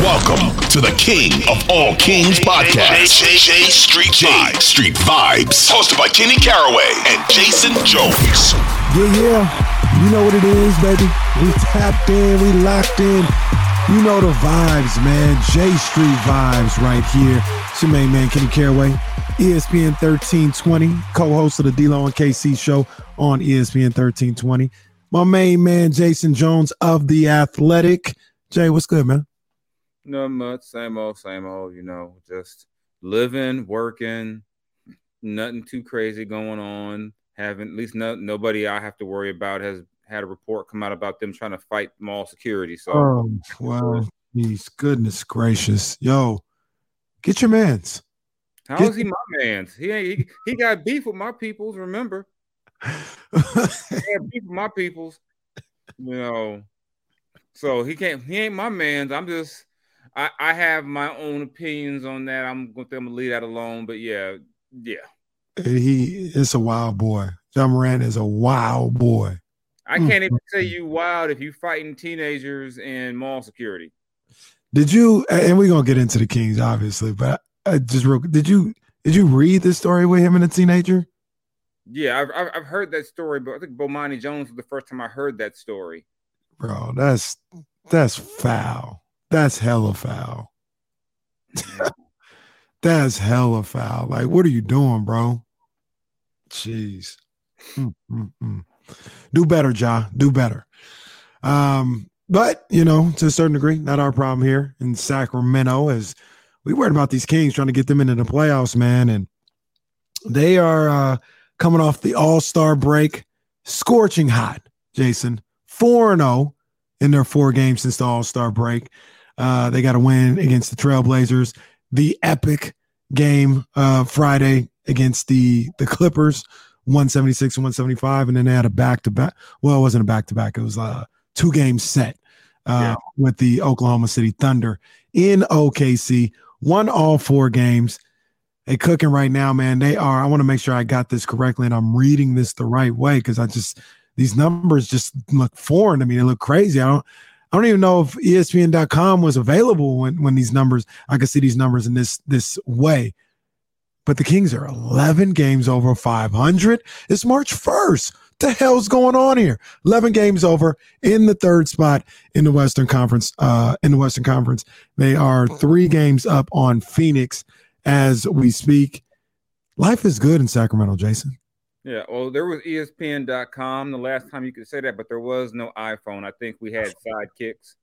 Welcome to the King of All Kings podcast. J, Street Vibes. Street Vibes. Hosted by Kenny Caraway and Jason Jones. Yeah, yeah. You know what it is, baby. We tapped in, we locked in. You know the vibes, man. J Street Vibes right here. It's your main man, Kenny Caraway. ESPN 1320, co-host of the D-Lo and KC show on ESPN 1320. My main man, Jason Jones of The Athletic. Jay, what's good, man? Not much, same old, same old. You know, just living, working, nothing too crazy going on. Having at least no, nobody I have to worry about has had a report come out about them trying to fight mall security. So, oh, wow, geez, goodness gracious, yo, get your man's. How get- is he my man's? He ain't. He, he got beef with my peoples. Remember, he beef with my peoples. You know, so he can't. He ain't my man's. I'm just I, I have my own opinions on that. I'm going to, I'm gonna leave that alone. But yeah, yeah. He is a wild boy. Ja Morant is a wild boy. I hmm. can't even say you wild if you fighting teenagers in mall security. Did you? And we're gonna get into the Kings, obviously, but I just real. Did you? Did you read the story with him and a teenager? Yeah, I've I've heard that story, but I think Bomani Jones was the first time I heard that story. Bro, that's that's foul. That's hella foul. That's hella foul. Like, what are you doing, bro? Jeez. Mm-mm-mm. Do better, Ja. Do better. Um, but you know, to a certain degree, not our problem here in Sacramento. As we worried about these Kings trying to get them into the playoffs, man, and they are uh, coming off the All Star break, scorching hot. Jason four and zero oh in their four games since the All Star break. Uh, they got a win against the Trailblazers. The epic game uh, Friday against the the Clippers, 176 and 175, and then they had a back to back. Well, it wasn't a back to back. It was a two game set uh, yeah. with the Oklahoma City Thunder in OKC. Won all four games. They cooking right now, man. They are. I want to make sure I got this correctly and I'm reading this the right way because I just these numbers just look foreign to me. They look crazy. I don't. I don't even know if ESPN.com was available when when these numbers. I could see these numbers in this this way. But the Kings are 11 games over 500. It's March 1st. the hell's going on here? 11 games over in the third spot in the Western Conference. Uh, in the Western Conference, they are three games up on Phoenix as we speak. Life is good in Sacramento, Jason. Yeah, well, there was ESPN.com the last time you could say that, but there was no iPhone. I think we had sidekicks.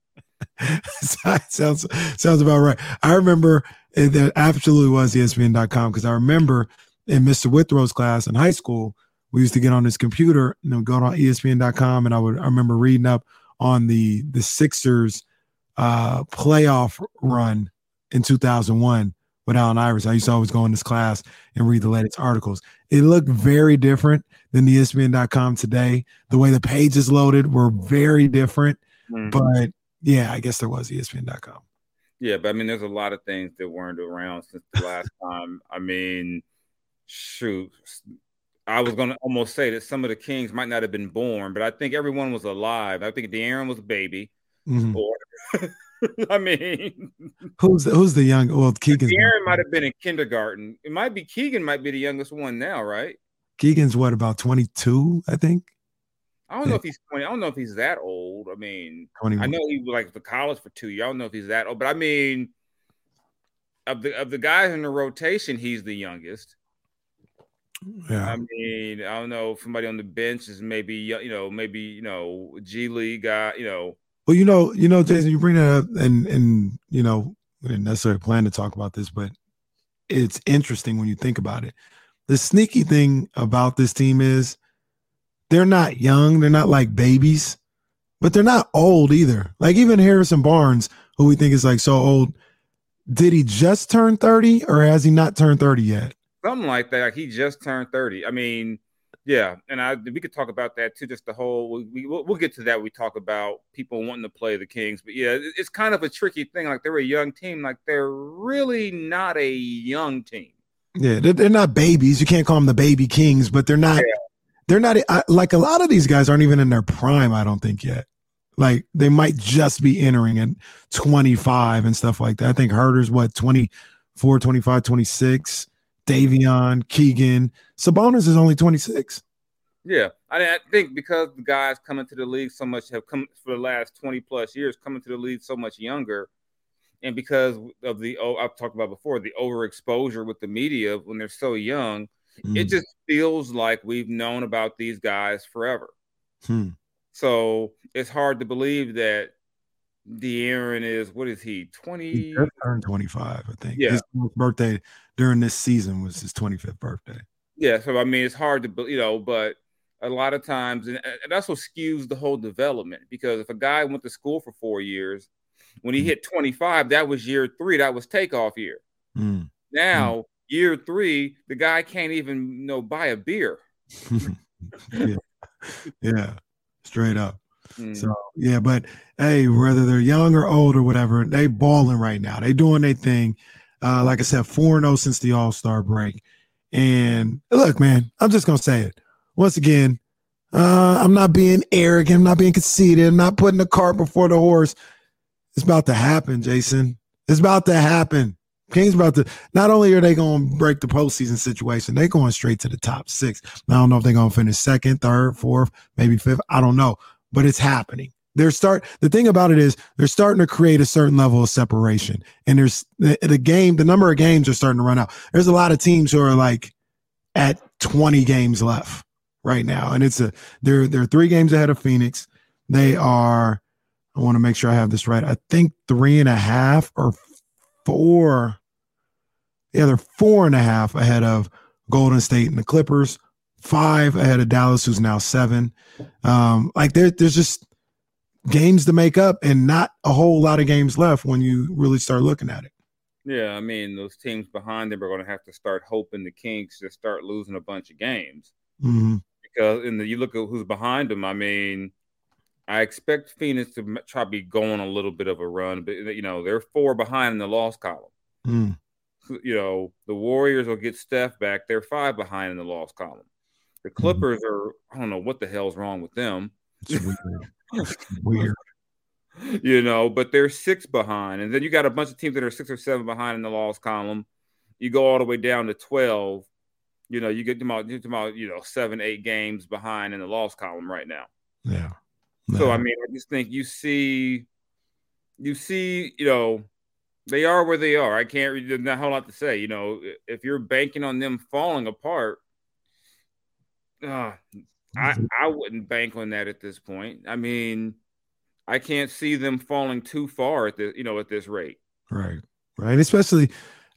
sounds sounds about right. I remember there absolutely was ESPN.com because I remember in Mr. Withrow's class in high school, we used to get on his computer and then go on ESPN.com, and I would I remember reading up on the the Sixers uh, playoff run in 2001 with Allen Iverson. I used to always go in this class and read the latest articles. It looked very different than the ESPN.com today. The way the pages loaded were very different. Mm-hmm. But yeah, I guess there was ESPN.com. Yeah, but I mean, there's a lot of things that weren't around since the last time. I mean, shoot, I was going to almost say that some of the Kings might not have been born, but I think everyone was alive. I think De'Aaron was a baby. Mm-hmm. I mean, who's the, who's the young? Well, Keegan. Aaron might have been in kindergarten. It might be Keegan. Might be the youngest one now, right? Keegan's what about twenty two? I think. I don't know if he's twenty. I don't know if he's that old. I mean, 21. I know he was like the college for two years. I don't know if he's that old, but I mean, of the of the guys in the rotation, he's the youngest. Yeah. I mean, I don't know. If somebody on the bench is maybe you know maybe you know G League guy. You know Well, you know, you know, Jason, you bring that up, and and you know, we didn't necessarily plan to talk about this, but it's interesting when you think about it. The sneaky thing about this team is they're not young, they're not like babies, but they're not old either. Like even Harrison Barnes, who we think is like so old, did he just turn 30 or has he not turned 30 yet? Something like that. He just turned 30. I mean, yeah, and I we could talk about that too. Just the whole we we'll, we'll get to that. We talk about people wanting to play the Kings, but yeah, it's kind of a tricky thing. Like they're a young team, like they're really not a young team. Yeah, they're, they're not babies. You can't call them the baby Kings, but they're not. Yeah. They're not I, like a lot of these guys aren't even in their prime. I don't think yet. Like they might just be entering at 25 and stuff like that. I think Huerter's what 24, 25, 26. Davion, Keegan. Sabonis is only 26. Yeah, I, I, think because the guys coming to the league so much have come for the last 20 plus years, coming to the league so much younger, and because of the oh, I've talked about before the overexposure with the media when they're so young, mm. it just feels like we've known about these guys forever. Hmm. So it's hard to believe that De'Aaron is what is he? Twenty. He turned twenty five, I think. Yeah. His birthday during this season was his twenty fifth birthday. Yeah, so I mean, it's hard to you know, but a lot of times, and, that's what skews the whole development because if a guy went to school for four years, when he mm. hit twenty five, that was year three. That was takeoff year. Mm. Now mm. year three, the guy can't even you know buy a beer. yeah. yeah, straight up. Mm. So yeah, but hey, whether they're young or old or whatever, they balling right now. They doing their thing. Uh, like I said, 4 0 since the All Star break. And look, man, I'm just gonna say it. Once again, uh, I'm not being arrogant, I'm not being conceited, I'm not putting the cart before the horse. It's about to happen, Jason. It's about to happen. Kings about to not only are they going to break the postseason situation, they're going straight to the top six. I don't know if they're going to finish second, third, fourth, maybe fifth. I don't know but it's happening. They're start the thing about it is they're starting to create a certain level of separation. And there's the, the game, the number of games are starting to run out. There's a lot of teams who are like at 20 games left right now. And it's a they're they're three games ahead of Phoenix. They are, I want to make sure I have this right. I think three and a half or four. Yeah, they're four and a half ahead of Golden State and the Clippers five ahead of Dallas, who's now seven. Um, like there, there's just games to make up and not a whole lot of games left when you really start looking at it. Yeah, I mean, those teams behind them are going to have to start hoping the Kings just start losing a bunch of games. Mm-hmm. Because in the you look at who's behind them, I mean, I expect Phoenix to try to be going a little bit of a run, but you know, they're four behind in the loss column. Mm. You know, the Warriors will get Steph back. They're five behind in the loss column. The. Clippers are, I don't know what the hell's wrong with them. It's weird. it's weird. You know, but they're six behind. And then you got a bunch of teams that are six or seven behind in the loss column. You go all the way down to 12. You know, you get them out, you about, you know, seven, eight games behind in the loss column right now. Yeah. So, I mean, I just think you see, you see, you know, they are where they are. I can't, there's not a whole lot to say. You know, if you're banking on them falling apart, uh, I I wouldn't bank on that at this point. I mean, I can't see them falling too far at the you know at this rate. Right, right. Especially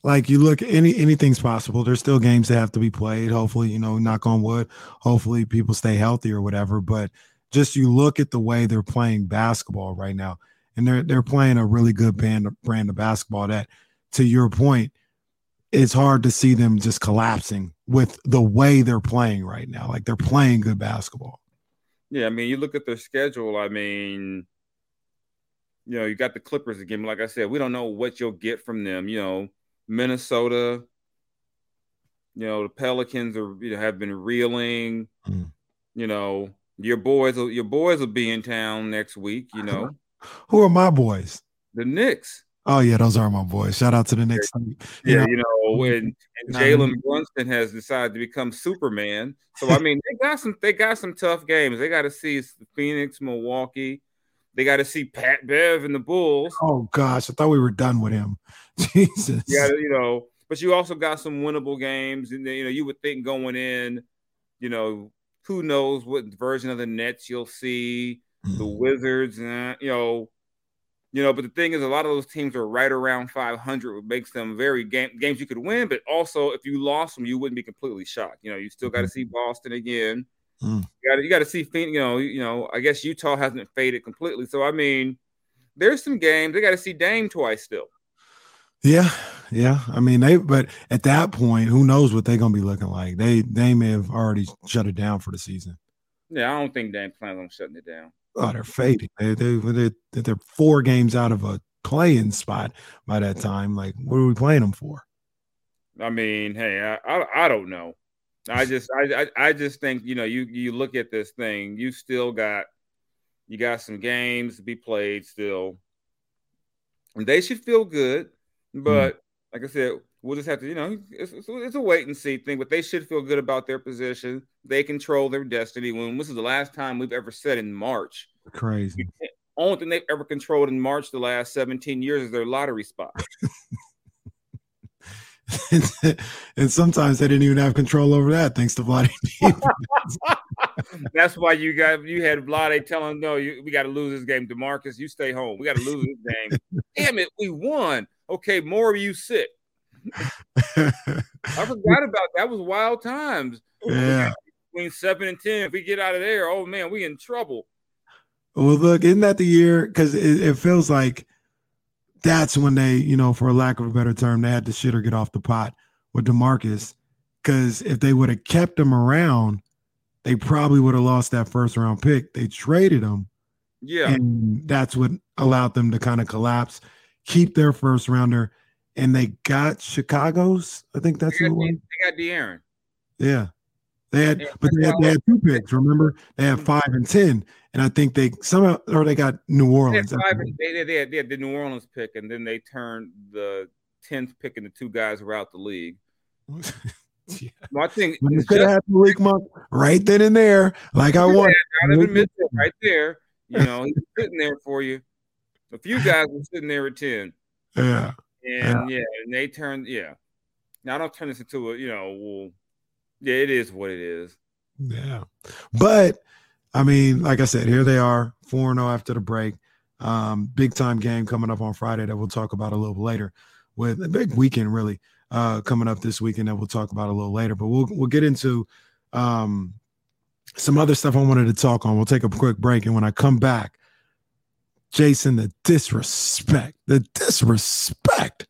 like you look any anything's possible. There's still games that have to be played. Hopefully, you know, knock on wood. Hopefully, people stay healthy or whatever. But just you look at the way they're playing basketball right now, and they're they're playing a really good brand brand of basketball. That, to your point, it's hard to see them just collapsing with the way they're playing right now. Like they're playing good basketball. Yeah, I mean, you look at their schedule. I mean, you know, you got the Clippers again. Like I said, we don't know what you'll get from them. You know, Minnesota. You know, the Pelicans are you know have been reeling. Mm. You know, your boys will your boys will be in town next week. You know, who are my boys? The Knicks. Oh yeah, those are my boys. Shout out to the Knicks. You yeah, you know when Jalen Brunson has decided to become Superman. So I mean, they got some they got some tough games. They got to see Phoenix, Milwaukee. They got to see Pat Bev and the Bulls. Oh gosh, I thought we were done with him. Jesus. Yeah, you know, but you also got some winnable games, and you know, you would think going in, you know, who knows what version of the Nets you'll see. the hmm. Wizards, and you know, you know. But the thing is, a lot of those teams are right around 500, which makes them very game, games you could win. But also, if you lost them, you wouldn't be completely shocked. You know, you still got to see Boston again. Mm. You got to see Phoenix. You know, you know. I guess Utah hasn't faded completely. So I mean, there's some games they got to see Dame twice still. Yeah, yeah. I mean, they. But at that point, who knows what they're gonna be looking like? They they may have already shut it down for the season. Yeah, I don't think Dame plans on shutting it down. Oh, they're fading. They they they they're four games out of a playing spot by that time. Like, what are we playing them for? I mean, hey, I I, I don't know. I just I, I just think you know you you look at this thing, you still got you got some games to be played still, and they should feel good. But mm. like I said, we'll just have to, you know, it's, it's, it's, a wait and see thing. But they should feel good about their position. They control their destiny. When this is the last time we've ever said in March, crazy. Only thing they've ever controlled in March the last 17 years is their lottery spot. and sometimes they didn't even have control over that, thanks to Vladimir. That's why you got you had Vlade telling no, you, we got to lose this game. Demarcus, you stay home. We got to lose this game. Damn it, we won. Okay, more of you sit. I forgot about that. Was wild times. Yeah. Between seven and ten, if we get out of there, oh man, we in trouble. Well, look, isn't that the year? Because it, it, feels like that's when they, you know, for lack of a better term, they had to shit or get off the pot with Demarcus. Because if they would have kept him around, they probably would have lost that first round pick. They traded him. Yeah. And that's what allowed them to kind of collapse, keep their first rounder. And they got Chicago's. I think that's they who got, they got De'Aaron. Yeah. They had, but they had, they had two picks. Remember, they had mm-hmm. five and ten, and I think they somehow or they got New Orleans. They had, they, they, had, they had the New Orleans pick, and then they turned the tenth pick, and the two guys were out the league. yeah. I think you could have had Malik Monk right then and there, like I want. right there. You know, he's sitting there for you. A few guys were sitting there at ten. Yeah. And yeah, yeah and they turned. Yeah. Now I don't turn this into a you know well yeah, it is what it is. Yeah. But I mean, like I said, here they are, 4 0 after the break. Um, big time game coming up on Friday that we'll talk about a little later with a big weekend really uh coming up this weekend that we'll talk about a little later. But we'll we'll get into um some other stuff I wanted to talk on. We'll take a quick break. And when I come back, Jason, the disrespect, the disrespect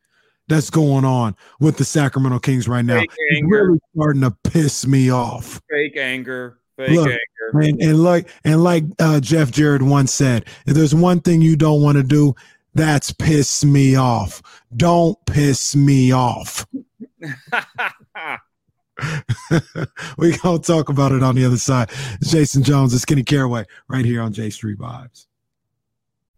that's going on with the Sacramento Kings right now. It's really starting to piss me off. Fake anger. Fake Look, anger. And, and like and like uh, Jeff Jarrett once said, if there's one thing you don't want to do, that's piss me off. Don't piss me off. we gonna talk about it on the other side. Jason Jones and Skinny Caraway right here on J Street Vibes.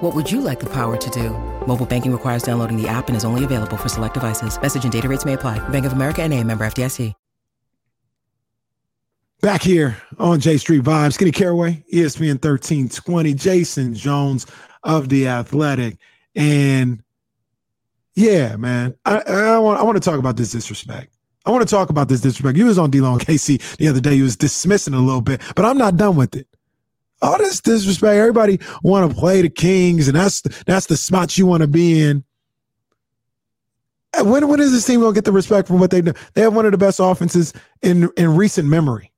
What would you like the power to do? Mobile banking requires downloading the app and is only available for select devices. Message and data rates may apply. Bank of America and a member FDIC. Back here on J Street Vibes, Skinny Caraway, ESPN 1320, Jason Jones of The Athletic. And yeah, man, I, I, want, I want to talk about this disrespect. I want to talk about this disrespect. You was on D-Lo and KC the other day. You was dismissing a little bit, but I'm not done with it Oh, all this disrespect. Everybody want to play the Kings, and that's the, that's the spot you want to be in. When when is this team gonna get the respect from what they do? They have one of the best offenses in in recent memory.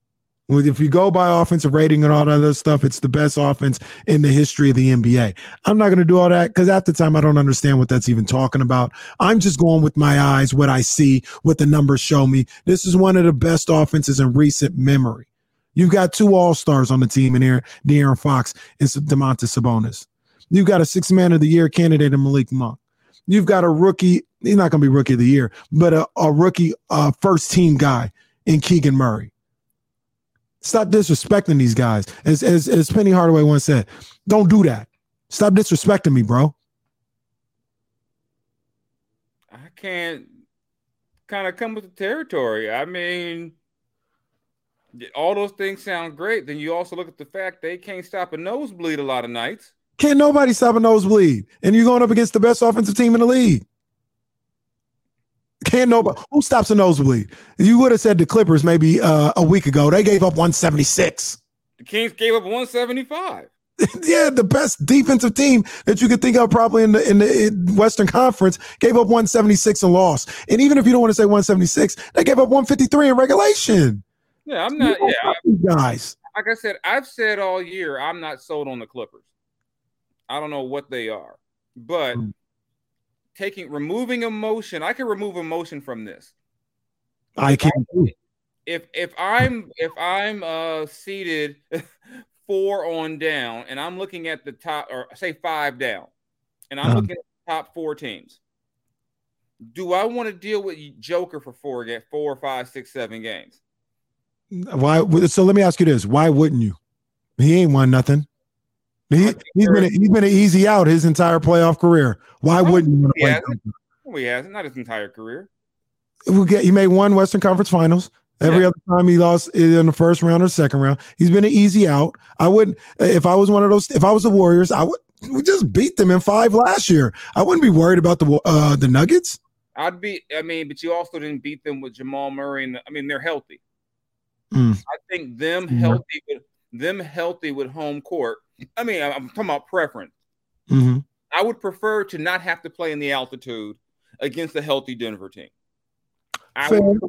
If you go by offensive rating and all that other stuff, it's the best offense in the history of the NBA. I'm not going to do all that because at the time I don't understand what that's even talking about. I'm just going with my eyes, what I see, what the numbers show me. This is one of the best offenses in recent memory. You've got two All Stars on the team in here, De'Aaron Fox and Domantas Sabonis. You've got a Six Man of the Year candidate in Malik Monk. You've got a rookie. He's not going to be Rookie of the Year, but a, a rookie uh, first team guy in Keegan Murray. Stop disrespecting these guys. As, as as Penny Hardaway once said, don't do that. Stop disrespecting me, bro. I can't kind of come with the territory. I mean, all those things sound great. Then you also look at the fact they can't stop a nosebleed a lot of nights. Can't nobody stop a nosebleed, and you're going up against the best offensive team in the league. Can't nobody who stops a nosebleed? You would have said the Clippers maybe uh, a week ago. They gave up 176. The Kings gave up 175. yeah, the best defensive team that you could think of probably in the in the Western Conference gave up 176 and lost. And even if you don't want to say 176, they gave up 153 in regulation. Yeah, I'm not. Yeah, I, guys. Like I said, I've said all year I'm not sold on the Clippers. I don't know what they are, but mm. taking removing emotion, I can remove emotion from this. I can. If if I'm if I'm uh seated four on down and I'm looking at the top or say five down, and I'm uh-huh. looking at the top four teams, do I want to deal with Joker for four get four, five, six, seven games? Why? So let me ask you this: Why wouldn't you? He ain't won nothing. He, has been a, he's been an easy out his entire playoff career. Why wouldn't you want to play? Hasn't. he hasn't. Not his entire career. We get he made one Western Conference Finals. Every yeah. other time he lost in the first round or second round, he's been an easy out. I wouldn't if I was one of those. If I was the Warriors, I would we just beat them in five last year. I wouldn't be worried about the uh the Nuggets. I'd be. I mean, but you also didn't beat them with Jamal Murray, and I mean they're healthy. Mm. I think them mm-hmm. healthy with them healthy with home court. I mean, I'm talking about preference. Mm-hmm. I would prefer to not have to play in the altitude against a healthy Denver team. I would,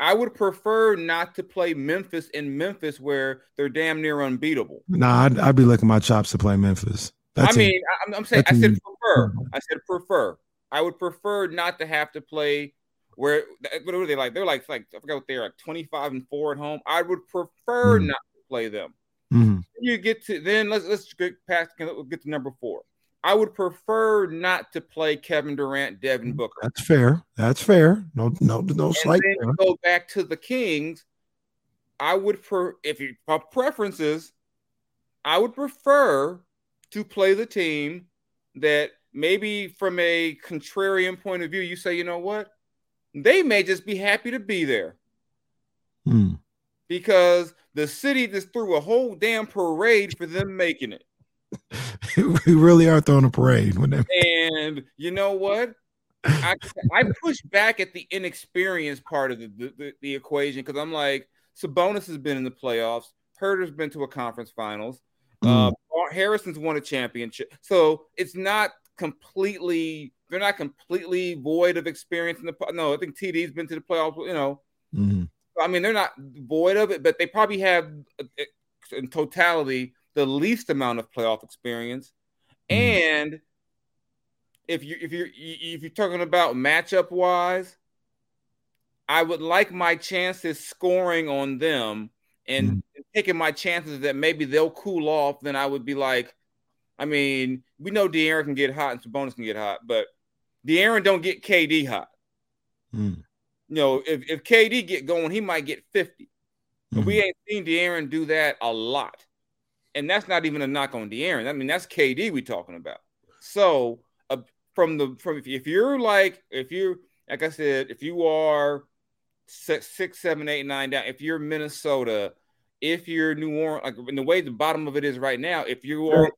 I would prefer not to play Memphis in Memphis where they're damn near unbeatable. Nah, I'd, I'd be licking my chops to play Memphis. That's I mean, i I'm saying I said prefer. I said prefer. I would prefer not to have to play where what are they like? They're like like I forgot what they're like 25 and 4 at home. I would prefer mm-hmm. not to play them. Mm-hmm. You get to then let's let's get past get to number four. I would prefer not to play Kevin Durant, Devin Booker. That's fair. That's fair. No, no, no slight. then go back to the Kings. I would for if you preferences, I would prefer to play the team that maybe from a contrarian point of view, you say, you know what, they may just be happy to be there. Hmm. Because the city just threw a whole damn parade for them making it. we really are throwing a parade when they and you know what? I, I push back at the inexperienced part of the, the, the equation because I'm like, Sabonis has been in the playoffs, Huerter's been to a conference finals, mm. uh, Harrison's won a championship, so it's not completely they're not completely void of experience in the no. I think TD's been to the playoffs. You know, mm-hmm. I mean they're not void of it, but they probably have in totality the least amount of playoff experience. Mm-hmm. And if you if you're if you're talking about matchup wise, I would like my chances scoring on them and mm-hmm. taking my chances that maybe they'll cool off. Then I would be like, I mean, we know De'Aaron can get hot and Sabonis can get hot, but De'Aaron don't get KD hot. Mm. You know, if, if KD get going, he might get 50. But we hmm. ain't seen De'Aaron do that a lot. And that's not even a knock on De'Aaron. I mean, that's KD we talking about. So uh, from the from if, if you're like if you're like I said, if you are six, six, seven, eight, nine down, if you're Minnesota, if you're New Orleans, like in the way the bottom of it is right now, if you are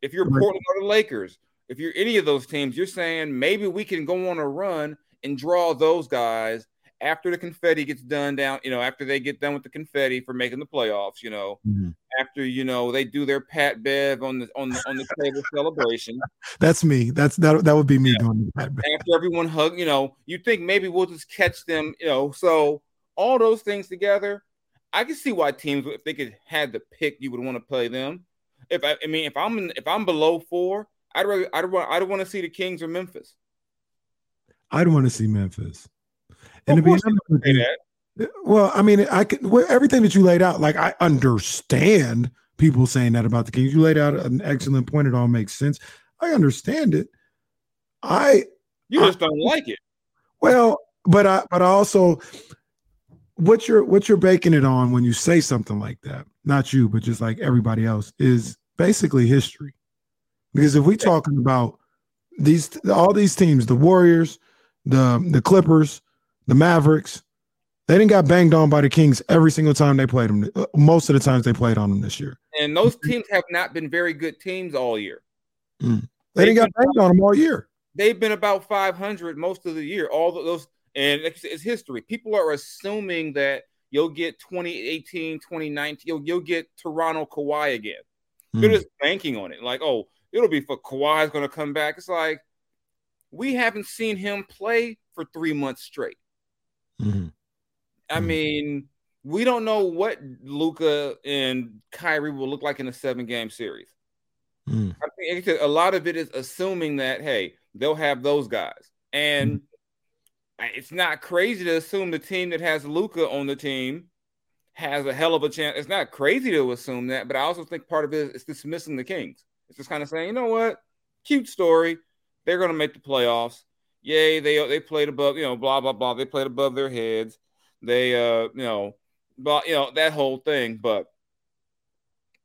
if you're Portland or the Lakers, if you're any of those teams, you're saying maybe we can go on a run and draw those guys after the confetti gets done down, you know, after they get done with the confetti for making the playoffs, you know, mm-hmm. after you know they do their pat bev on the on the on the table celebration. That's me. That's that that would be me yeah. doing the pat bev. After everyone hug, you know, you think maybe we'll just catch them, you know. So all those things together, I can see why teams, if they could had the pick, you would want to play them. If I, I mean, if I'm if I'm below four, I'd rather I'd want I'd want to see the Kings or Memphis. I'd want to see Memphis. And to be honest well, I mean, I could well, everything that you laid out. Like I understand people saying that about the Kings. You laid out an excellent point. It all makes sense. I understand it. I you just I, don't like it. Well, but I but I also what you're what you're baking it on when you say something like that, not you, but just like everybody else, is basically history. Because if we talking about these all these teams, the Warriors, the the Clippers, the Mavericks. They didn't got banged on by the Kings every single time they played them. Uh, most of the times they played on them this year. And those teams have not been very good teams all year. Mm. They didn't got banged on them all year. They've been about 500 most of the year. All those, and it's history. People are assuming that you'll get 2018, 2019, you'll, you'll get Toronto Kawhi again. Mm. They're just banking on it. Like, oh, it'll be for Kawhi's going to come back. It's like, we haven't seen him play for three months straight. Mm-hmm. I mm-hmm. mean, we don't know what Luka and Kyrie will look like in a seven game series. Mm. I think a lot of it is assuming that hey, they'll have those guys, and mm. it's not crazy to assume the team that has Luka on the team has a hell of a chance. It's not crazy to assume that, but I also think part of it is dismissing the Kings. It's just kind of saying, you know what, cute story. They're going to make the playoffs. Yay, they they played above, you know, blah blah blah. They played above their heads. They, uh, you know, but you know that whole thing. But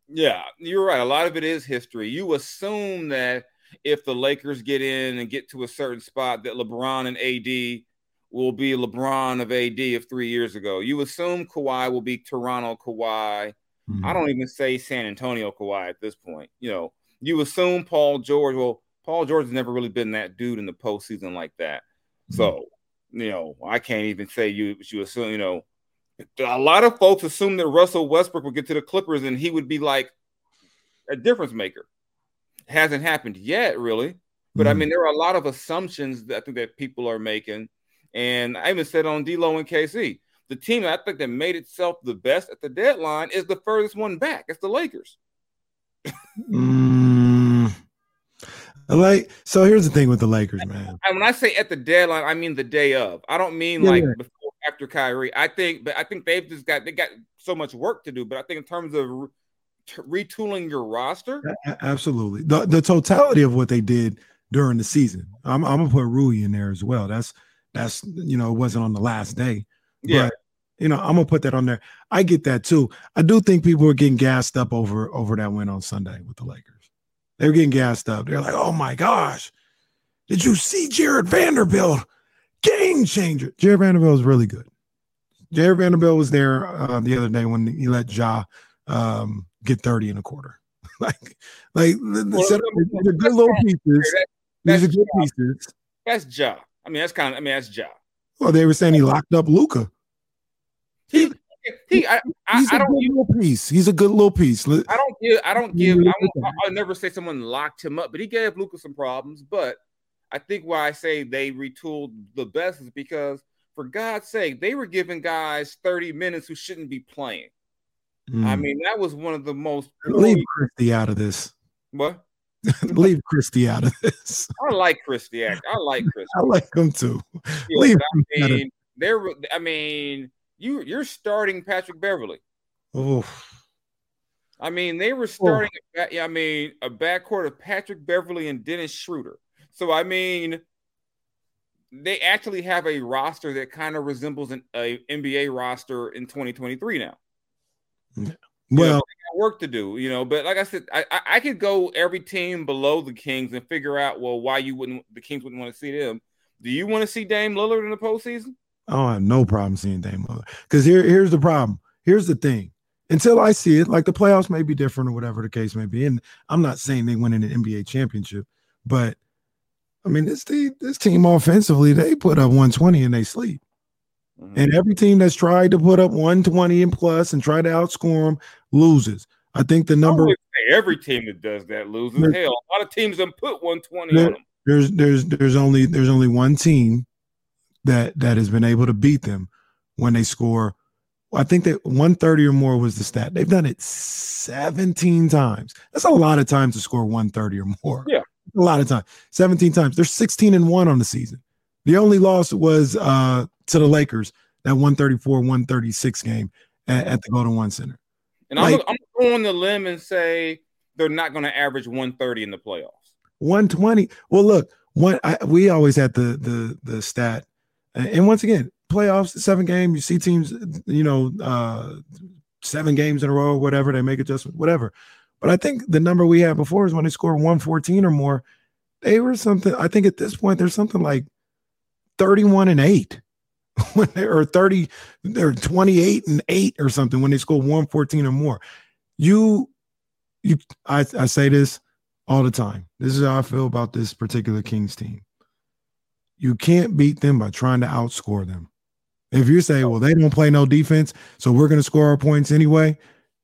yeah, you're right. A lot of it is history. You assume that if the Lakers get in and get to a certain spot, that LeBron and AD will be LeBron of AD of three years ago. You assume Kawhi will be Toronto Kawhi. Mm-hmm. I don't even say San Antonio Kawhi at this point. You know, you assume Paul George. Well, Paul George has never really been that dude in the postseason like that. Mm-hmm. So, you know, I can't even say you you assume, you know, a lot of folks assume that Russell Westbrook would get to the Clippers and he would be like a difference maker. Hasn't happened yet, really. But mm-hmm. I mean, there are a lot of assumptions that I think that people are making. And I even said on D'Lo and KC, the team I think that made itself the best at the deadline is the furthest one back. It's the Lakers. Mm, like, so here's the thing with the Lakers, man. And when I say at the deadline, I mean the day of. I don't mean yeah, like yeah. before after Kyrie. I think, but I think they've just got they got so much work to do. But I think in terms of re- retooling your roster, absolutely the the totality of what they did during the season. I'm, I'm gonna put Rui in there as well. That's that's you know it wasn't on the last day, yeah. But, you know, I'm gonna put that on there. I get that too. I do think people are getting gassed up over over that win on Sunday with the Lakers. They were getting gassed up. They're like, oh my gosh, did you see Jarred Vanderbilt? Game changer. Jarred Vanderbilt was really good. Jarred Vanderbilt was there uh, the other day when he let Ja um, get 30 and a quarter. like, like the, the, well, the good little pieces. These are good pieces. That's Ja. I mean, that's kind of, I mean, that's Ja. Well, they were saying he locked up Luka. He, he, I, I, he's a I good little piece. He's a good little piece. I don't give. I don't give. I will never say someone locked him up, but he gave Lucas some problems. But I think why I say they retooled the best is because, for God's sake, they were giving guys thirty minutes who shouldn't be playing. Mm. I mean, that was one of the most. Leave Christie out of this. What? Leave Christie out of this. I like Christie. I like Christie. I like him too. Yeah, Leave I mean, there. I mean you you're starting Patrick Beverley. Oof. I mean, they were starting. I mean, a backcourt of Patrick Beverley and Dennis Schroeder. So I mean, they actually have a roster that kind of resembles an NBA roster in 2023 now. Well, know, work to do, you know. But like I said, I, I, I could go every team below the Kings and figure out well why you wouldn't the Kings wouldn't want to see them. Do you want to see Dame Lillard in the postseason? I don't have no problem seeing Dame Lillard. Because here, here's the problem. Here's the thing. Until I see it, like the playoffs may be different or whatever the case may be. And I'm not saying they win in an NBA championship, but I mean, this team, this team offensively, they put up 120 and they sleep. Mm-hmm. And every team that's tried to put up 120 and plus and try to outscore them loses. I think the number every team that does that loses. Hell, a lot of teams have put 120 there, on them. There's there's there's only there's only one team that that has been able to beat them when they score. I think that 130 or more was the stat. They've done it 17 times. That's a lot of times to score 130 or more. Yeah. A lot of times. 17 times. They're 16 and 1 on the season. The only loss was uh to the Lakers, that 134 136 game at, at the Golden One Center. And like, I'm, I'm going the limb and say they're not going to average 130 in the playoffs. 120. Well, look, one I, we always had the the the stat and once again, playoffs, seven games, you see teams, you know, uh, seven games in a row, whatever, they make adjustments, whatever. But I think the number we had before is when they scored 114 or more, they were something. I think at this point, there's something like 31 and 8. when they are 30, they're 28 and 8 or something when they score 114 or more. You you I, I say this all the time. This is how I feel about this particular Kings team. You can't beat them by trying to outscore them. If you say, well, they don't play no defense, so we're going to score our points anyway,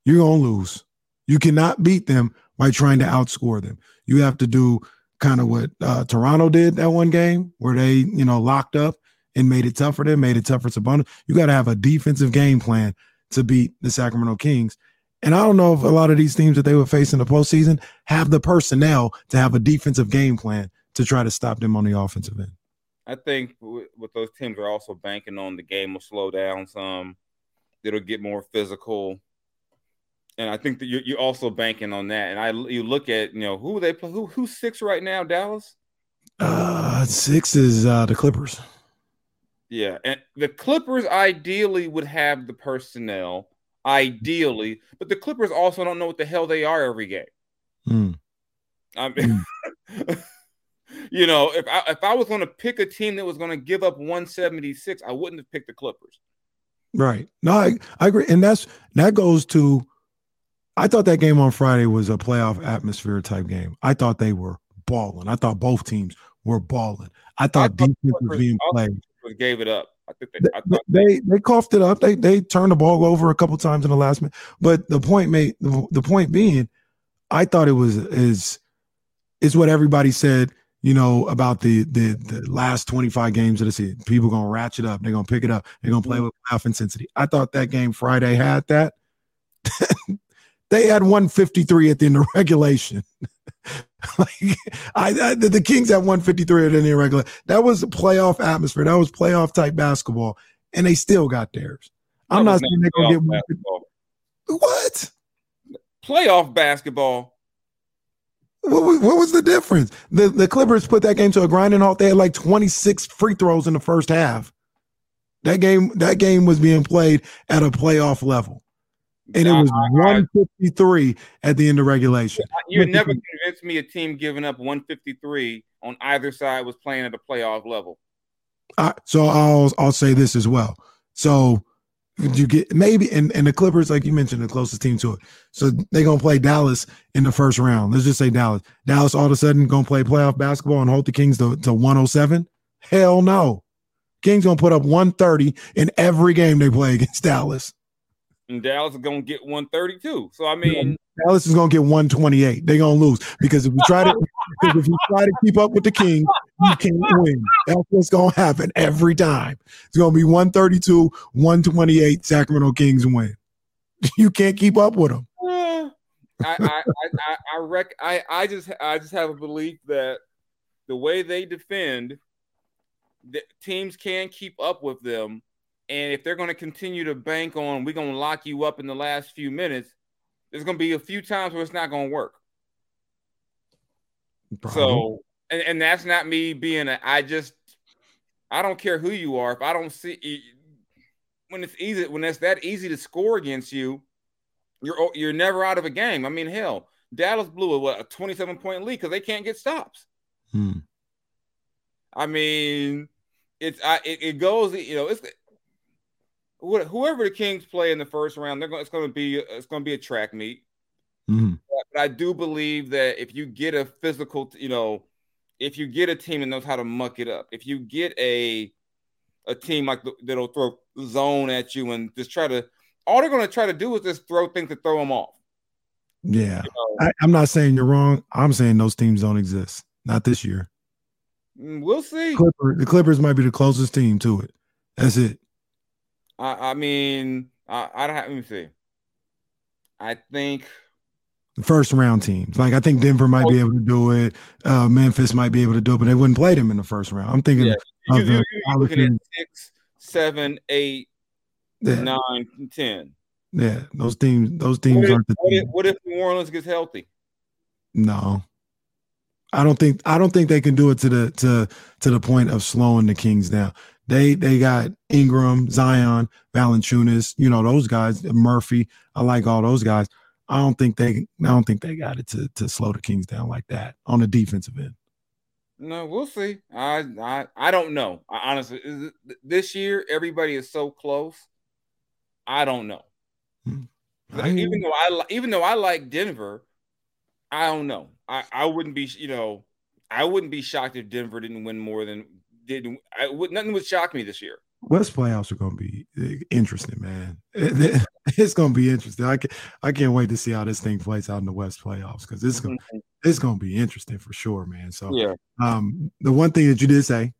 you're going to lose. You cannot beat them by trying to outscore them. You have to do kind of what uh, Toronto did that one game where they, you know, locked up and made it tough for them, made it tough for Sabonis. You got to have a defensive game plan to beat the Sacramento Kings. And I don't know if a lot of these teams that they would face in the postseason have the personnel to have a defensive game plan to try to stop them on the offensive end. I think with those teams are also banking on the game will slow down some. It'll get more physical, and I think that you're, you're also banking on that. And I you look at you know who they play who who's six right now Dallas. Uh, six is uh, the Clippers. Yeah, and the Clippers ideally would have the personnel, ideally, but the Clippers also don't know what the hell they are every game. Mm. I mean, mm. you know, if I if I was going to pick a team that was going to give up 176, I wouldn't have picked the Clippers. Right. No, I, I agree, and that's that goes to. I thought that game on Friday was a playoff atmosphere type game. I thought they were balling. I thought both teams were balling. I thought, I thought defense was being played gave it up. I think they, I they, they coughed it up. They they turned the ball over a couple times in the last minute. But the point made the point being, I thought it was is is what everybody said. You know about the the the last twenty five games of the season. People gonna ratchet up. They're gonna pick it up. They're gonna play mm-hmm. with playoff intensity. I thought that game Friday had that. they had 153 at the end of regulation. like I, I, the Kings had 153 at the end of regular. That was a playoff atmosphere. That was playoff type basketball, and they still got theirs. I'm not saying they're gonna get basketball. what playoff basketball. What, what was the difference? The the Clippers put that game to a grinding halt. They had like 26 free throws in the first half. That game that game was being played at a playoff level and it was 153 at the end of regulation. You never convinced me a team giving up 153 on either side was playing at a playoff level. Uh, so I'll I'll say this as well. So you get maybe and, and the Clippers, like you mentioned, the closest team to it. So they're gonna play Dallas in the first round. Let's just say Dallas. Dallas all of a sudden gonna play playoff basketball and hold the Kings to, to 107. Hell no. Kings gonna put up 130 in every game they play against Dallas and Dallas is gonna get 132. So I mean, Dallas is gonna get 128. They're gonna lose because if you try to if you try to keep up with the King, you can't win. That's what's gonna happen every time. It's gonna be 132, 128. Sacramento Kings win. You can't keep up with them. I, I, I, I, rec- I, I just, I just have a belief that the way they defend, the teams can keep up with them and if they're going to continue to bank on, we're going to lock you up in the last few minutes, there's going to be a few times where it's not going to work. Probably. So, and, and that's not me being a, I just, I don't care who you are. If I don't see, when it's easy, when it's that easy to score against you, you're you're never out of a game. I mean, hell, Dallas blew a, what, a 27 point lead because they can't get stops. Hmm. I mean, it's I, it, it goes, you know, it's whoever the Kings play in the first round, they're going. It's going to be it's going to be a track meet. Mm-hmm. But I do believe that if you get a physical, you know, if you get a team that knows how to muck it up, if you get a a team like the, that'll throw zone at you and just try to, all they're going to try to do is just throw things to throw them off. Yeah, you know? I, I'm not saying you're wrong. I'm saying those teams don't exist. Not this year. Mm, we'll see. Clipper, the Clippers might be the closest team to it. That's it. I, I mean, I, I don't have, let me see. I think first round teams. Like I think Denver might be able to do it. Uh, Memphis might be able to do it, but they wouldn't play them in the first round. I'm thinking yeah. of you, looking at six, seven, eight, yeah. nine, ten. Yeah, those teams. Those teams what aren't the. What if, what if New Orleans gets healthy? No, I don't think. I don't think they can do it to the to to the point of slowing the Kings down. They they got Ingram, Zion, Valanciunas, you know those guys, Murphy. I like all those guys. I don't think they I don't think they got it to to slow the Kings down like that on the defensive end. No, we'll see. I I I don't know. I, honestly, this year everybody is so close. I don't know. Hmm. I even though I even though I like Denver, I don't know. I I wouldn't be you know I wouldn't be shocked if Denver didn't win more than didn't. I would nothing would shock me this year. West playoffs are going to be interesting, man. It's going to be interesting. I can, I can't wait to see how this thing plays out in the West playoffs because it's going mm-hmm. it's going to be interesting for sure, man. So, yeah. Um, the one thing that you did say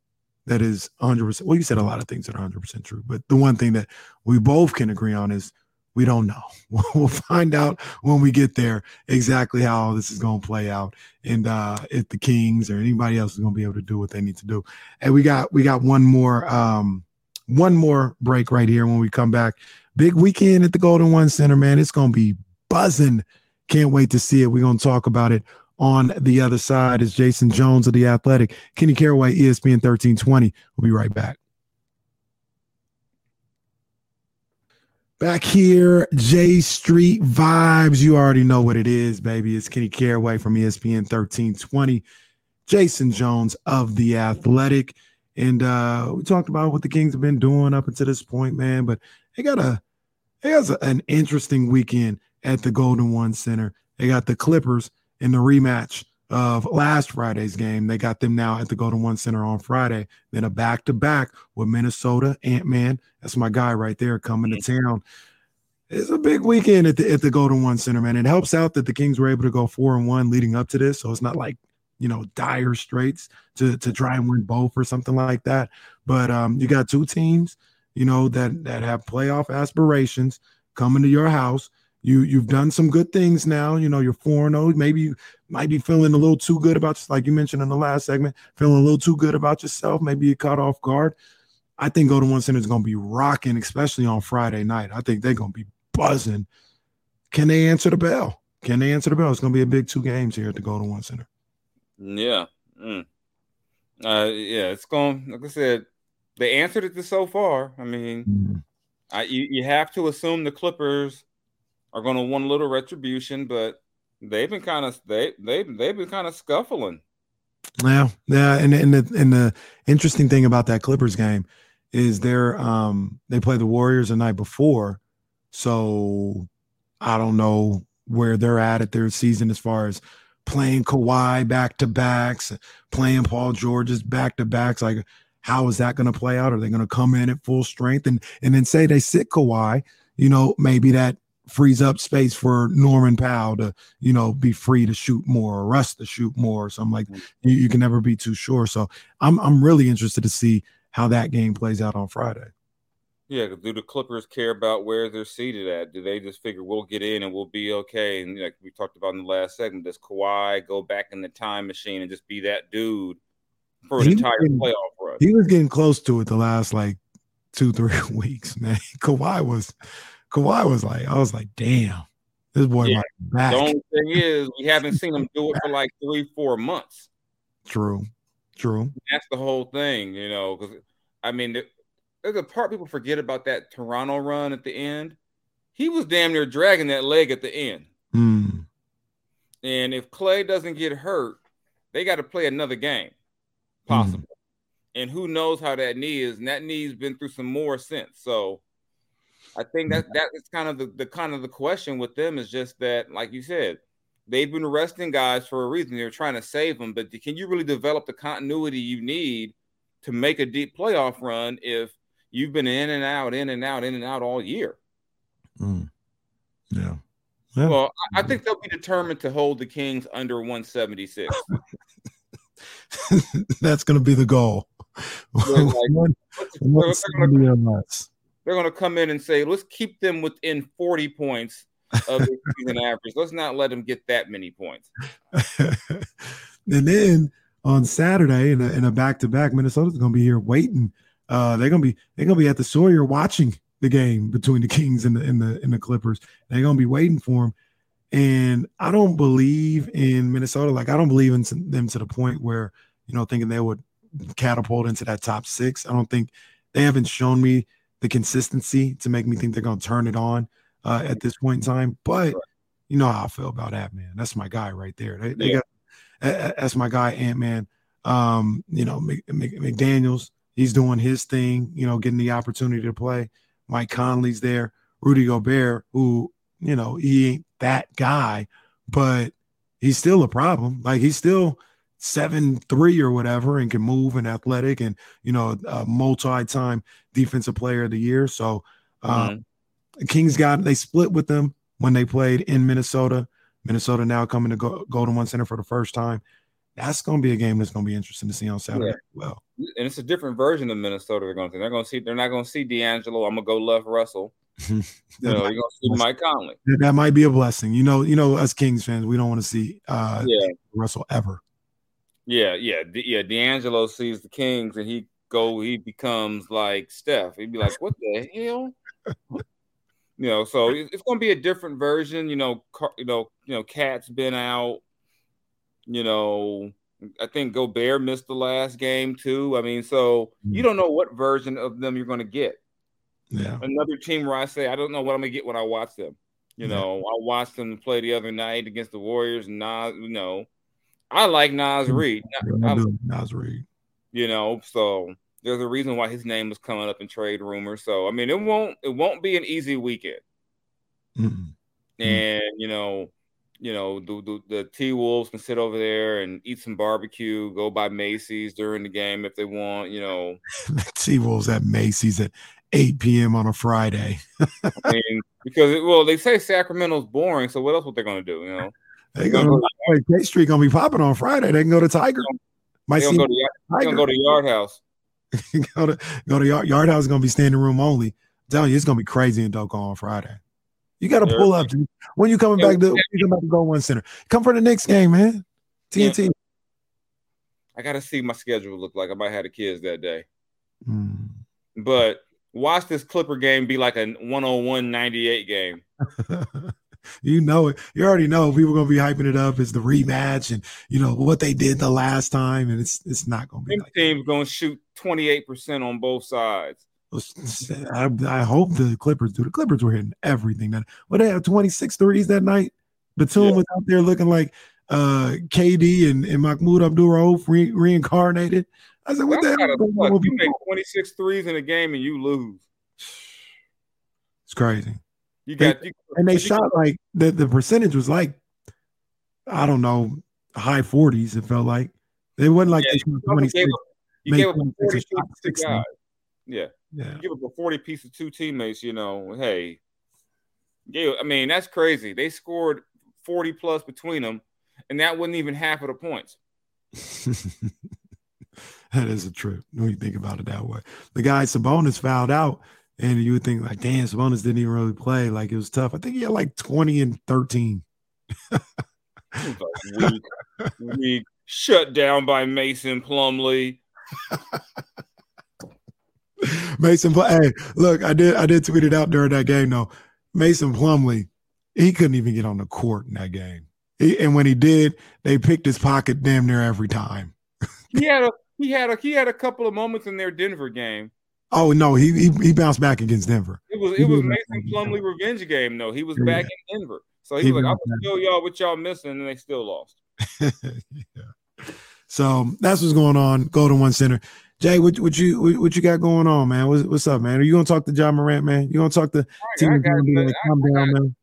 that is 100. percent Well, you said a lot of things that are 100 percent true, but the one thing that we both can agree on is we don't know. We'll find out when we get there exactly how this is going to play out, and uh, if the Kings or anybody else is going to be able to do what they need to do. And we got we got one more. Um, one more break right here when we come back. Big weekend at the Golden One Center, man. It's going to be buzzing. Can't wait to see it. We're going to talk about it on the other side. Is Jason Jones of The Athletic, Kenny Caraway, ESPN 1320. We'll be right back. Back here, J Street Vibes. You already know what it is, baby. It's Kenny Caraway from ESPN 1320. Jason Jones of The Athletic. And uh, we talked about what the Kings have been doing up until this point, man. But they got a they got an interesting weekend at the Golden One Center. They got the Clippers in the rematch of last Friday's game. They got them now at the Golden One Center on Friday. Then a back to back with Minnesota Ant Man. That's my guy right there coming to town. It's a big weekend at the at the Golden One Center, man. It helps out that the Kings were able to go four and one leading up to this, so it's not like you know dire straits to to try and win both or something like that. But um, you got two teams, you know that that have playoff aspirations coming to your house. You you've done some good things now. You know you're four zero. Oh. Maybe you might be feeling a little too good about just like you mentioned in the last segment, feeling a little too good about yourself. Maybe you caught off guard. I think Golden One Center is going to be rocking, especially on Friday night. I think they're going to be buzzing. Can they answer the bell? Can they answer the bell? It's going to be a big two games here at the Golden One Center. Yeah. Mm. Uh, yeah, it's going. Like I said, they answered it so far. I mean, mm. I, you you have to assume the Clippers are going to want a little retribution, but they've been kind of they they they've been kind of scuffling. Yeah, yeah, and and the and the interesting thing about that Clippers game is they're um they play the Warriors the night before, so I don't know where they're at at their season as far as playing Kawhi back to backs, playing Paul George's back to backs. Like, how is that going to play out? Are they going to come in at full strength and and then say they sit Kawhi? You know, maybe that frees up space for Norman Powell to, you know, be free to shoot more or Russ to shoot more or something like mm. you, you can never be too sure. So I'm I'm really interested to see how that game plays out on Friday. Yeah, do the Clippers care about where they're seated at? Do they just figure we'll get in and we'll be okay? And like we talked about in the last segment, does Kawhi go back in the time machine and just be that dude for an entire getting, playoff run? He was getting close to it the last like two, three weeks, man. Kawhi was Kawhi was like, I was like, damn, this boy yeah. back. The only thing is we haven't seen him do it for like three, four months. True. True. That's the whole thing, you know, because I mean, there's a part people forget about that Toronto run at the end. He was damn near dragging that leg at the end. Mm. And if Klay doesn't get hurt, they got to play another game, possible. Mm. And who knows how that knee is? And that knee's been through some more since. So I think that that is kind of the, the kind of the question with them is just that, like you said, they've been resting guys for a reason. They're trying to save them, but can you really develop the continuity you need to make a deep playoff run if you've been in and out, in and out, in and out all year. Mm. Yeah. yeah. Well, I, I think they'll be determined to hold the Kings under 176. That's going to be the goal. Like, they're going to come in and say, let's keep them within 40 points of the season average. Let's not let them get that many points. and then on Saturday in a, in a back-to-back, Minnesota's going to be here waiting uh, they're gonna be they're gonna be at the Sawyer watching the game between the Kings and the and the and the Clippers. They're gonna be waiting for him. And I don't believe in Minnesota. Like I don't believe in them to the point where you know thinking they would catapult into that top six. I don't think they haven't shown me the consistency to make me think they're gonna turn it on uh, at this point in time. But you know how I feel about that man. That's my guy right there. They, they yeah. got that's my guy Ant Man. Um, you know, McDaniels, he's doing his thing, you know, getting the opportunity to play. Mike Conley's there. Rudy Gobert, who, you know, he ain't that guy, but he's still a problem. Like he's still seven three or whatever and can move and athletic and you know a multi-time defensive player of the year. So uh, mm-hmm. Kings got they split with them when they played in Minnesota. Minnesota now coming to go, Golden One Center for the first time. That's going to be a game that's going to be interesting to see on Saturday. Yeah. Well, and it's a different version of Minnesota. They're going to they're going to see they're not going to see D'Angelo. I'm going to go love Russell. you know, you're going to see Mike Conley. That might be a blessing. You know, you know, us Kings fans, we don't want to see uh, yeah. Russell ever. Yeah, yeah, yeah. D'Angelo sees the Kings and he go, he becomes like Steph. He'd be like, "What the hell?" you know. So it's going to be a different version. You know, you know, you know. KAT's been out. You know, I think Gobert missed the last game too. I mean, so you mm. don't know what version of them you're going to get. Yeah. Another team where I say I don't know what I'm going to get when I watch them. You yeah. know, I watched them play the other night against the Warriors, and now you know I like Naz Reid. Naz Reid. You know, so there's a reason why his name was coming up in trade rumors. So I mean, it won't it won't be an easy weekend. Mm-hmm. And you know, you know, the, the, the T Wolves can sit over there and eat some barbecue, go by Macy's during the game if they want. You know, T Wolves at Macy's at 8 p.m. on a Friday. I mean, because it, well, they say Sacramento's boring, so what else? What they're going to do? You know. They gonna go K Street gonna be popping on Friday. They can go to Tiger. Might see go to, Tiger. go to Yard House. go to go to Yard, Yard House is gonna be standing room only. I'm telling you, it's gonna be crazy in Doco on Friday. You got to pull up when you coming back to you come back to Go One Center. Come for the next game, man. TNT. I got to see my schedule look like. I might have the kids that day. Mm. But watch this Clipper game be like a 101 98 game. you know it. You already know people are gonna be hyping it up as the rematch and you know what they did the last time, and it's it's not gonna be. Like team's gonna shoot twenty eight percent on both sides. I, I, hope the Clippers do. The Clippers were hitting everything. That what they had 26 threes that night. Batum yeah. was out there looking like uh, KD and, and Mahmoud Abdul Rauf re- reincarnated. I said, what That's the hell? You make 26 threes in a game and you lose. It's crazy. You got they, you, and they shot got, like the, the percentage was like I don't know high forties. It felt like it wasn't like yeah, they twenty six. You gave up a forty piece to guys. Yeah, yeah. You give up a forty piece to two teammates. You know, hey, yeah. I mean that's crazy. They scored forty plus between them, and that wasn't even half of the points. that is a trip when you think about it that way. The guy Sabonis fouled out and you would think like, damn, Sabonis didn't even really play. Like it was tough. I think he had like 20 and 13. weak, weak, shut down by Mason Plumlee. Mason, hey, look, I did, I did tweet it out during that game. though. Mason Plumlee, he couldn't even get on the court in that game. He, and when he did, they picked his pocket damn near every time. he had a, he had a, he had a couple of moments in their Denver game Oh no, he he, he bounced back against Denver. It was it was Mason Plumlee revenge game though. He was yeah. back in Denver, so he, he was like, "I'm gonna show y'all what y'all missing," and they still lost. yeah. So that's what's going on. Golden One Center. Jay, what, what you what, what, you got going on, man? What's, what's up, man? Are you gonna talk to Ja Morant, man? You gonna talk to I, team? I got, nothing, I, down, man?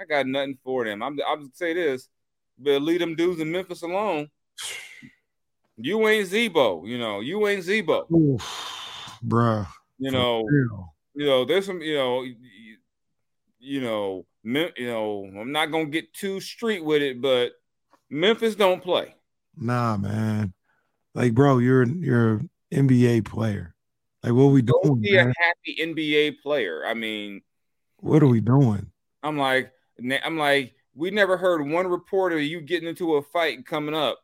I got nothing for them. I'm I'm just say this, but leave them dudes in Memphis alone. You ain't Z-Bo, you know. You ain't Z-Bo. Oof bruh. You know, you know, there's some, you know, you know, Mem- you know, I'm not gonna get too street with it, but Memphis don't play. Nah, man. Like, bro, you're you're an NBA player. Like, what are we doing? Don't be man? a happy NBA player. I mean, what are we doing? I'm like, I'm like, we never heard one report of you getting into a fight coming up.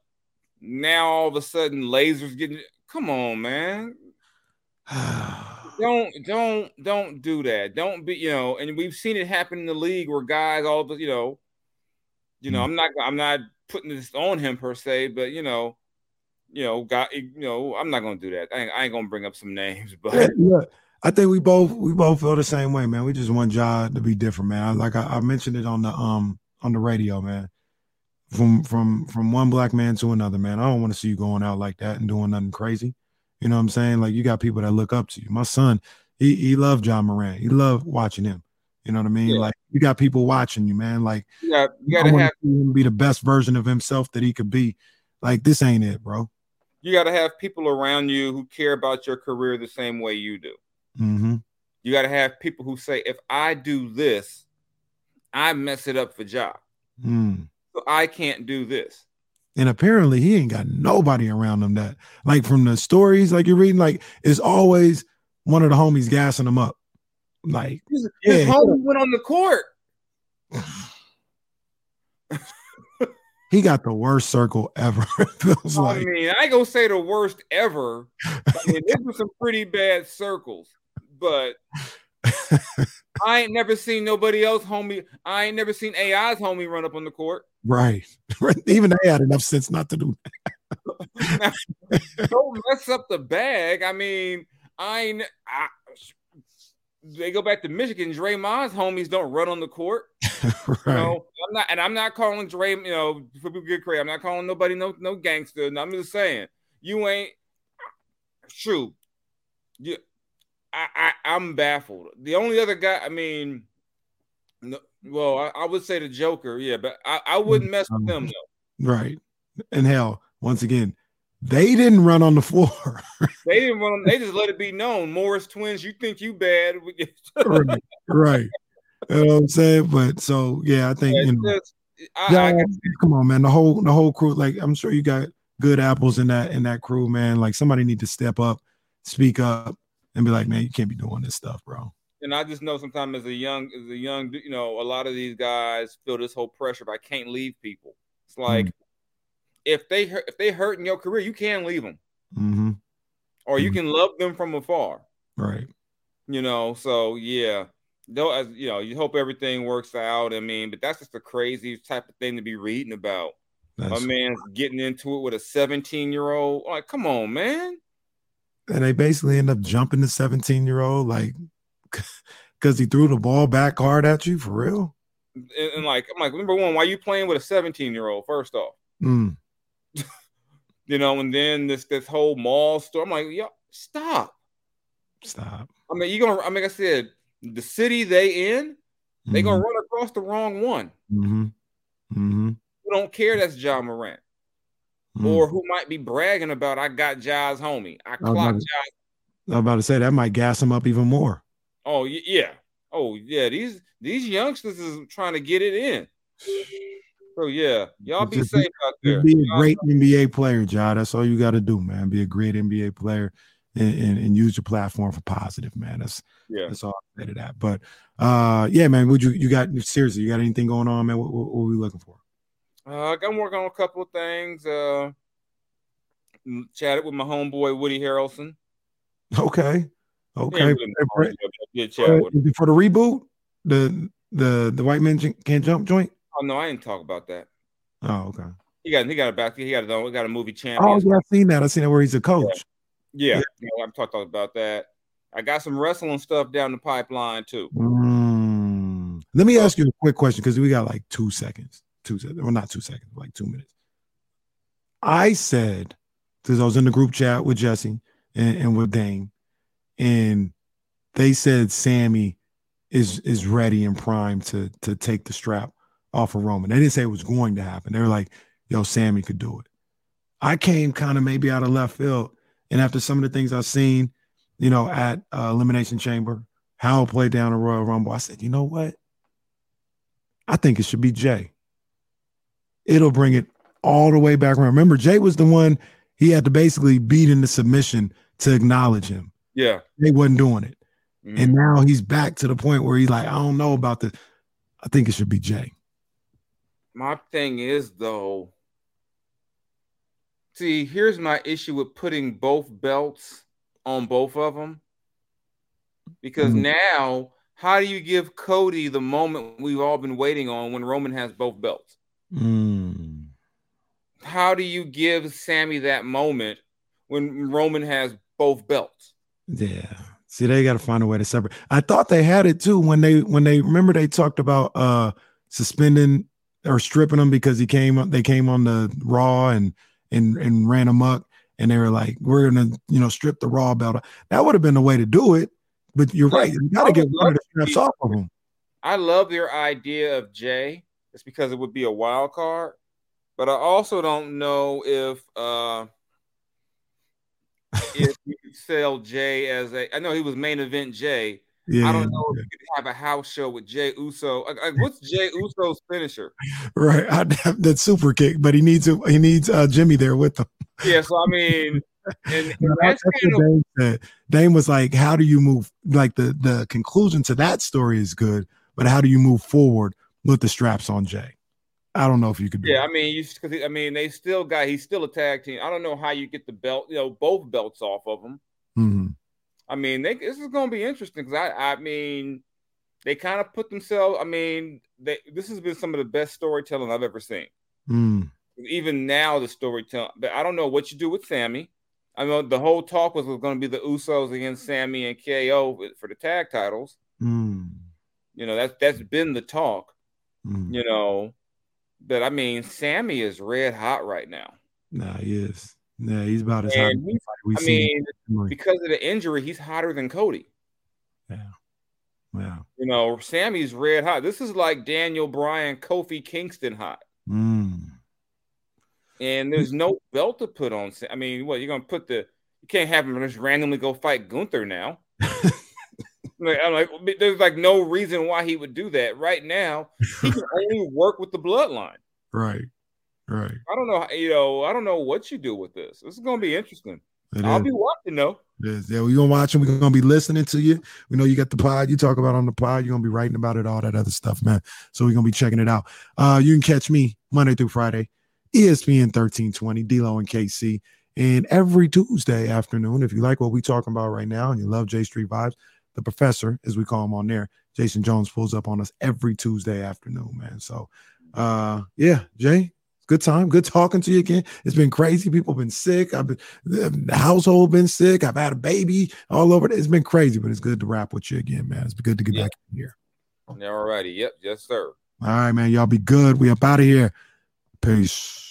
Now all of a sudden, lasers getting. Come on, man. don't don't don't do that. Don't be you know. And we've seen it happen in the league where guys all the you know, you know. Mm. I'm not I'm not putting this on him per se, but you know, you know, got you know. I'm not gonna do that. I ain't, I ain't gonna bring up some names, but yeah, yeah. I think we both we both feel the same way, man. We just want job to be different, man. Like I, I mentioned it on the um on the radio, man. from from from one black man to another man. I don't want to see you going out like that and doing nothing crazy. You know what I'm saying? Like you got people that look up to you. My son, he he loved Ja Morant. He loved watching him. You know what I mean? Yeah. Like you got people watching you, man. Like yeah, you gotta have him be the best version of himself that he could be. Like this ain't it, bro. You got to have people around you who care about your career the same way you do. Mm-hmm. You got to have people who say, if I do this, I mess it up for Ja. Mm. So I can't do this. And apparently he ain't got nobody around him that like from the stories like you're reading, like it's always one of the homies gassing him up. Like his, his homie went on the court. he got the worst circle ever. feels I like. mean, I ain't gonna say the worst ever. I mean, this was some pretty bad circles, but I ain't never seen nobody else homie. I ain't never seen AI's homie run up on the court. Right. Even they had enough sense not to do that. don't mess up the bag. I mean, I ain't. I, they go back to Michigan. Draymond's homies don't run on the court. right. You know, I'm not, and I'm not calling Dray. You know, for people get crazy. I'm not calling nobody no no gangster. I'm just saying you ain't true. You, I, I I'm baffled. The only other guy, I mean, no, well, I, I, would say the Joker, yeah, but I, I wouldn't mess with them though. Right, and hell, once again, they didn't run on the floor. they didn't run. They just let it be known. Morris twins, you think you bad? right, right. You know what I'm saying? But so yeah, I think yeah, you know. Just, I, yeah, I come on, man. The whole the whole crew. Like I'm sure you got good apples in that in that crew, man. Like somebody need to step up, speak up, and be like, man, you can't be doing this stuff, bro. And I just know sometimes as a young, as a young, you know, a lot of these guys feel this whole pressure. But I can't leave people. It's like mm. if they if they hurt in your career, you can leave them, mm-hmm. or you mm-hmm. can love them from afar. Right. You know. So yeah. Though, as you know, you hope everything works out. I mean, but that's just a crazy type of thing to be reading about. That's... A man's getting into it with a 17 year old. Like, come on, man and they basically end up jumping the 17 year old like because he threw the ball back hard at you for real. And, and, like I'm like, number one, why are you playing with a 17 year old? First off, mm. you know, and then this this whole mall store. I'm like, yo, stop, stop. I mean, you gonna? I mean, like I said, the city they in, mm-hmm. they gonna mm-hmm. run across the wrong one. Mm-hmm. Mm-hmm. Who don't care? That's Ja Morant mm. or who might be bragging about I got Ja's homie. I clocked Ja. I'm about to say that might gas him up even more. Oh yeah. Oh yeah. These these youngsters is trying to get it in. So yeah, y'all be Just safe out there. Be a y'all great know. NBA player, Ja. That's all you got to do, man. Be a great NBA player and, and, and, use your platform for positive, man. That's yeah. That's all I say to that. But uh, yeah, man. Would you you got seriously? You got anything going on, man? What, what, what are we looking for? Uh, I'm working on a couple of things. Uh, chatted with my homeboy Woody Harrelson. Okay. Okay. For the reboot, the the the white men can't jump joint. Oh no, I didn't talk about that. Oh, okay. He got he got a back. He got a he got a movie champion. Oh, yeah, I've seen that. I've seen it where he's a coach. Yeah, yeah. yeah I'm talking about that. I got some wrestling stuff down the pipeline too. Mm. Let me ask you a quick question because we got like two seconds two seconds, well, not two seconds, like two minutes. I said, because I was in the group chat with Jesse and, and with Dane, and they said Sami is is ready and primed to to take the strap off of Roman. They didn't say it was going to happen. They were like, yo, Sami could do it. I came kind of maybe out of left field. And after some of the things I've seen, you know, at uh, Elimination Chamber, how played down the Royal Rumble, I said, you know what? I think it should be Jey it'll bring it all the way back around. Remember, Jey was the one he had to basically beat into submission to acknowledge him. Yeah. They wasn't doing it. Mm-hmm. And now he's back to the point where he's like, I don't know about this. I think it should be Jey. My thing is though, see, here's my issue with putting both belts on both of them. Because mm-hmm. now, how do you give Cody the moment we've all been waiting on when Roman has both belts? Mm. How do you give Sami that moment when Roman has both belts? Yeah. See, they got to find a way to separate. I thought they had it too when they when they remember they talked about uh suspending or stripping him because he came up, they came on the raw and and and ran amok and they were like, We're gonna, you know, strip the raw belt. That would have been the way to do it. But you're right, you gotta get one of the straps off of him. I love their idea of Jey. It's because it would be a wild card. But I also don't know if uh if you could sell Jey as a I know he was main event Jey, yeah, I don't know if you could have a house show with Jey Uso. Like, what's Jey Uso's finisher? Right, have that super kick, but he needs to he needs uh, Jimmy there with him. Yeah, so I mean, and, and that's, that's kind of, Dame, said. Dame was like, "How do you move?" Like the the conclusion to that story is good, but how do you move forward with the straps on Jey? I don't know if you could. yeah, I mean, you because I mean, they still got he's still a tag team. I don't know how you get the belt, you know, both belts off of him. Mm-hmm. I mean, they, this is going to be interesting because I, I mean, they kind of put themselves. I mean, they, this has been some of the best storytelling I've ever seen. Mm. Even now, the storytelling. But I don't know what you do with Sami. I know the whole talk was, was going to be the Usos against Sami and KO for the tag titles. Mm. You know, that's that's been the talk. Mm. You know, but I mean, Sami is red hot right now. Nah, he is. Yeah, he's about as hot. We I mean, because of the injury, he's hotter than Cody. Yeah. Yeah. You know, Sami's red hot. This is like Daniel Bryan, Kofi Kingston hot. Mm. And there's no belt to put on. I mean, what you're gonna put the you can't have him just randomly go fight Gunther now. like, I'm like, there's like no reason why he would do that right now. He can only work with the bloodline. Right. Right. I don't know. You know, I don't know what you do with this. This is going to be interesting. It I'll is. be watching though. Yeah, we're gonna watch and we're gonna be listening to you. We know you got the pod you talk about on the pod. You're gonna be writing about it, all that other stuff, man. So we're gonna be checking it out. Uh, you can catch me Monday through Friday, ESPN 1320, D-Lo and KC, and every Tuesday afternoon. If you like what we're talking about right now and you love J Street vibes, the professor, as we call him on there, Jason Jones pulls up on us every Tuesday afternoon, man. So uh yeah, Jay, good time. Good talking to you again. It's been crazy. People have been sick. I've been the household been sick. I've had a baby all over. It's been crazy, but it's good to rap with you again, man. It's good to get back in here. All righty. Yep. Yes, sir. All right, man. Y'all be good. We up out of here. Peace.